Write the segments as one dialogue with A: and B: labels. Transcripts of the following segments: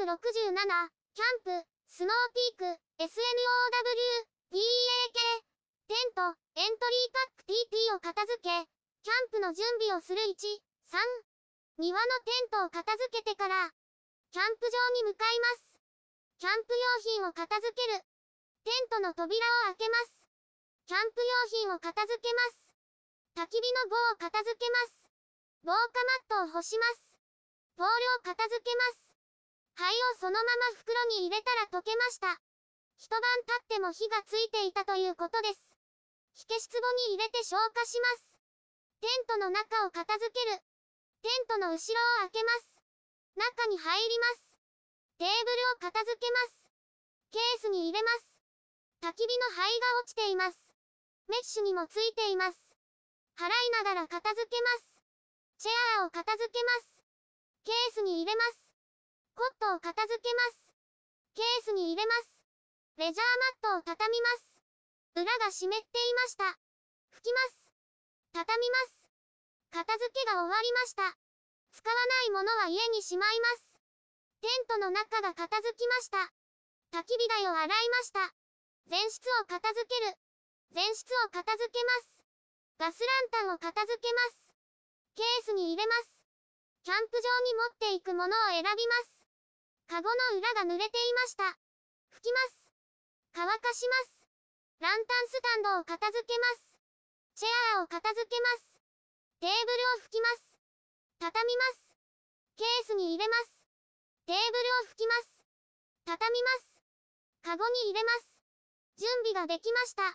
A: 367、キャンプ、スノーピーク、SNOW、PAK、テント、エントリーパック TP を片付け、キャンプの準備をする1、3、庭のテントを片付けてから、キャンプ場に向かいます。キャンプ用品を片付ける。テントの扉を開けます。キャンプ用品を片付けます。焚き火の棒を片付けます。防火マットを干します。ポールを片付けます。灰をそのまま袋に入れたら溶けました。一晩経っても火がついていたということです。火消し壺に入れて消火します。テントの中を片付ける。テントの後ろを開けます。中に入ります。テーブルを片付けます。ケースに入れます。焚き火の灰が落ちています。メッシュにもついています。払いながら片付けます。チェアーを片付けます。ケースに入れます。コットを片付けます。ケースに入れます。レジャーマットを畳みます。裏が湿っていました。拭きます。畳みます。片付けが終わりました。使わないものは家にしまいます。テントの中が片付きました。焚き火台を洗いました。前室を片付ける。前室を片付けます。ガスランタンを片付けます。ケースに入れます。キャンプ場に持っていくものを選びます。カゴの裏が濡れていました。拭きます。乾かします。ランタンスタンドを片付けます。チェアーを片付けます。テーブルを拭きます。畳みます。ケースに入れます。テーブルを拭きます。畳みます。カゴに入れます。準備ができました。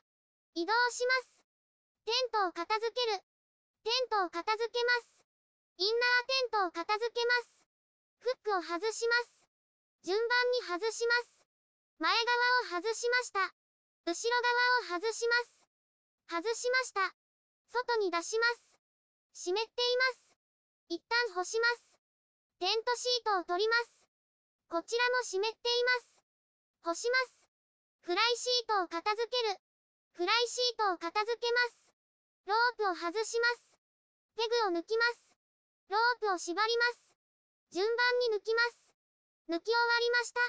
A: 移動します。テントを片付ける。テントを片付けます。インナーテントを片付けます。フックを外します。順番に外します。前側を外しました。後ろ側を外します。外しました。外に出します。湿っています。一旦干します。テントシートを取ります。こちらも湿っています。干します。フライシートを片付ける。フライシートを片付けます。ロープを外します。ペグを抜きます。ロープを縛ります。順番に抜きます。抜き終わりました。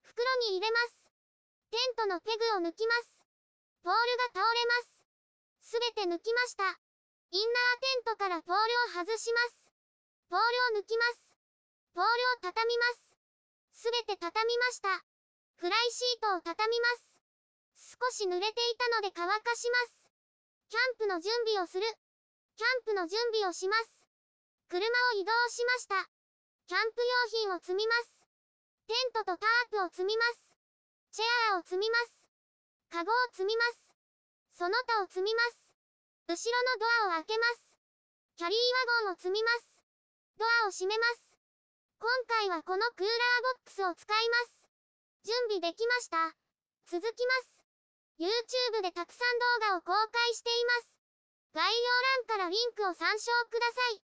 A: 袋に入れます。テントのペグを抜きます。ポールが倒れます。すべて抜きました。インナーテントからポールを外します。ポールを抜きます。ポールを畳みます。すべて畳みました。フライシートを畳みます。少し濡れていたので乾かします。キャンプの準備をする。キャンプの準備をします。車を移動しました。キャンプ用品を積みます。テントとタープを積みます。チェアーを積みます。カゴを積みます。その他を積みます。後ろのドアを開けます。キャリーワゴンを積みます。ドアを閉めます。今回はこのクーラーボックスを使います。準備できました。続きます。YouTube でたくさん動画を公開しています。概要欄からリンクを参照ください。